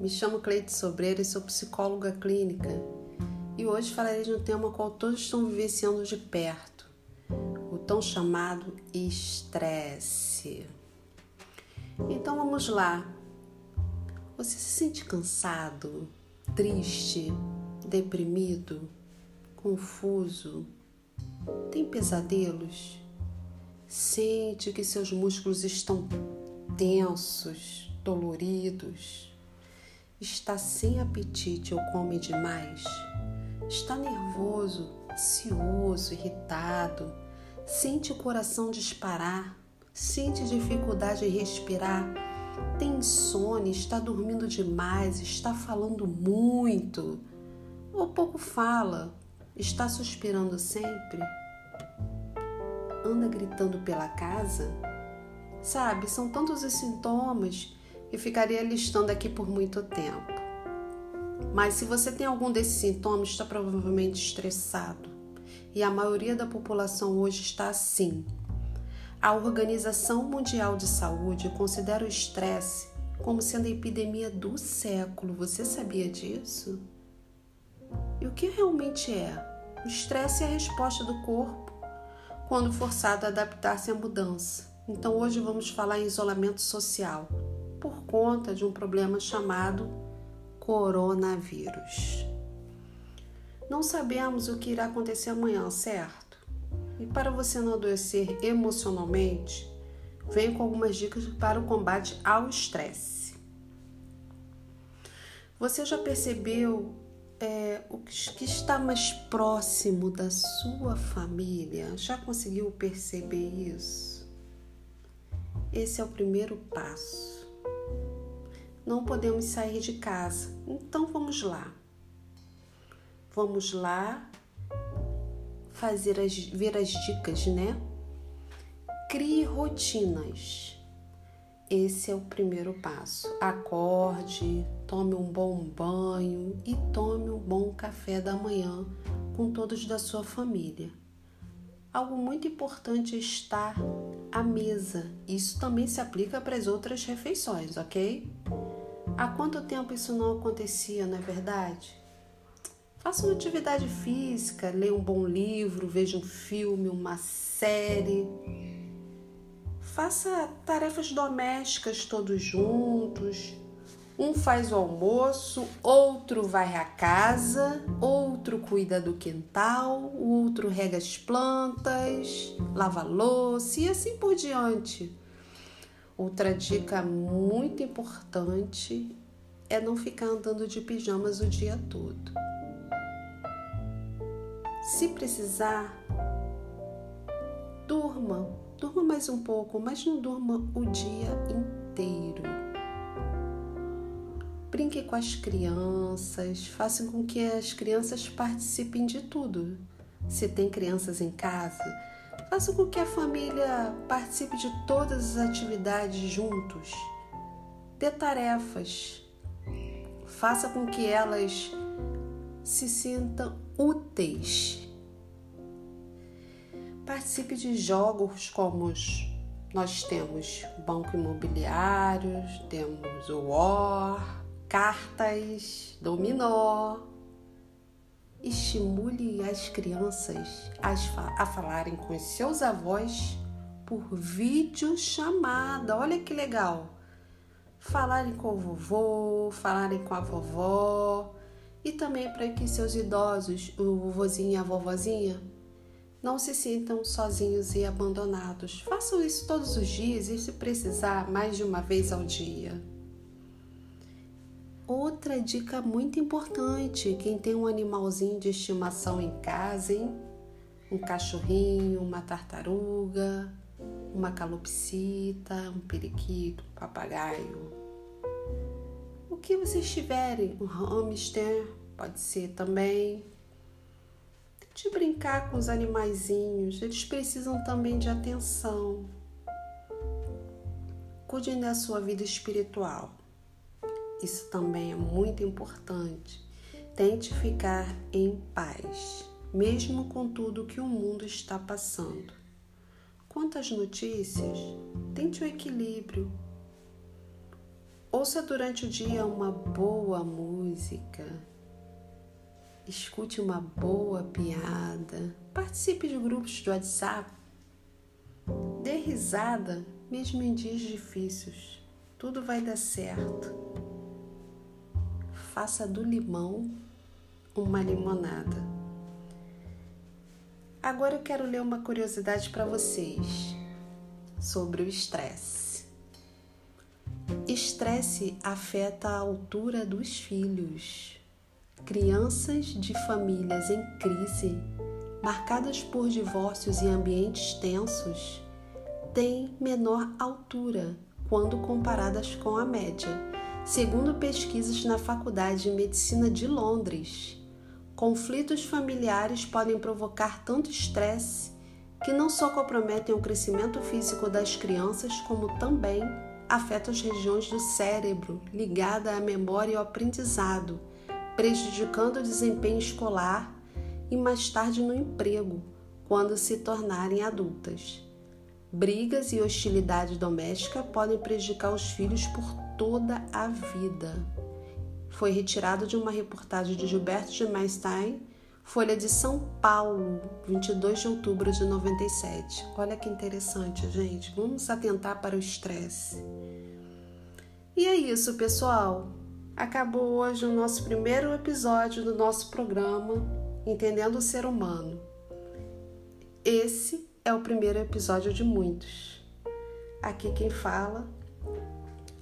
Me chamo Cleide Sobreira e sou psicóloga clínica. E hoje falarei de um tema qual todos estão vivenciando de perto: o tão chamado estresse. Então vamos lá. Você se sente cansado, triste, deprimido, confuso? Tem pesadelos? Sente que seus músculos estão tensos, doloridos? Está sem apetite ou come demais? Está nervoso, ansioso, irritado? Sente o coração disparar? Sente dificuldade em respirar? Tem insônia? Está dormindo demais? Está falando muito? Ou pouco fala? Está suspirando sempre? anda gritando pela casa? Sabe, são tantos os sintomas que ficaria listando aqui por muito tempo. Mas se você tem algum desses sintomas, está provavelmente estressado. E a maioria da população hoje está assim. A Organização Mundial de Saúde considera o estresse como sendo a epidemia do século. Você sabia disso? E o que realmente é? O estresse é a resposta do corpo quando forçado a adaptar-se à mudança. Então hoje vamos falar em isolamento social por conta de um problema chamado coronavírus. Não sabemos o que irá acontecer amanhã, certo? E para você não adoecer emocionalmente, venho com algumas dicas para o combate ao estresse. Você já percebeu é, o que está mais próximo da sua família já conseguiu perceber isso? Esse é o primeiro passo. Não podemos sair de casa, então vamos lá. Vamos lá fazer as, ver as dicas, né? Crie rotinas. Esse é o primeiro passo. Acorde, tome um bom banho e tome um bom café da manhã com todos da sua família. Algo muito importante é estar à mesa. Isso também se aplica para as outras refeições, ok? Há quanto tempo isso não acontecia, não é verdade? Faça uma atividade física, leia um bom livro, veja um filme, uma série faça tarefas domésticas todos juntos. Um faz o almoço, outro vai à casa, outro cuida do quintal, o outro rega as plantas, lava louça e assim por diante. Outra dica muito importante é não ficar andando de pijamas o dia todo. Se precisar, durma Durma mais um pouco, mas não durma o dia inteiro. Brinque com as crianças, faça com que as crianças participem de tudo. Se tem crianças em casa, faça com que a família participe de todas as atividades juntos. Dê tarefas. Faça com que elas se sintam úteis Participe de jogos como nós temos banco imobiliários, temos o War, cartas, dominó. Estimule as crianças a falarem com os seus avós por videochamada. Olha que legal! Falarem com o vovô, falarem com a vovó e também para que seus idosos, o vovozinho e a vovozinha, não se sintam sozinhos e abandonados. Façam isso todos os dias e, se precisar, mais de uma vez ao dia. Outra dica muito importante: quem tem um animalzinho de estimação em casa, hein? Um cachorrinho, uma tartaruga, uma calopsita, um periquito, um papagaio. O que vocês tiverem, um hamster, pode ser também de brincar com os animaizinhos, eles precisam também de atenção. Cuide da sua vida espiritual. Isso também é muito importante. Tente ficar em paz, mesmo com tudo que o mundo está passando. Quanto às notícias, tente o equilíbrio. Ouça durante o dia uma boa música. Escute uma boa piada. Participe de grupos de WhatsApp. Dê risada, mesmo em dias difíceis. Tudo vai dar certo. Faça do limão uma limonada. Agora eu quero ler uma curiosidade para vocês sobre o estresse. Estresse afeta a altura dos filhos. Crianças de famílias em crise, marcadas por divórcios e ambientes tensos, têm menor altura quando comparadas com a média, segundo pesquisas na Faculdade de Medicina de Londres. Conflitos familiares podem provocar tanto estresse que não só comprometem o crescimento físico das crianças, como também afetam as regiões do cérebro ligadas à memória e ao aprendizado, prejudicando o desempenho escolar e mais tarde no emprego, quando se tornarem adultas. Brigas e hostilidade doméstica podem prejudicar os filhos por toda a vida. Foi retirado de uma reportagem de Gilberto de Mainstein Folha de São Paulo, 22 de outubro de 97. Olha que interessante, gente. Vamos atentar para o estresse. E é isso, pessoal. Acabou hoje o nosso primeiro episódio do nosso programa Entendendo o Ser Humano. Esse é o primeiro episódio de muitos. Aqui quem fala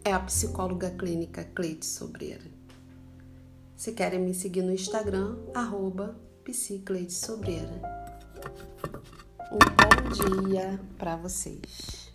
é a psicóloga clínica Cleide Sobreira. Se querem me seguir no Instagram, arroba Sobreira. Um bom dia para vocês.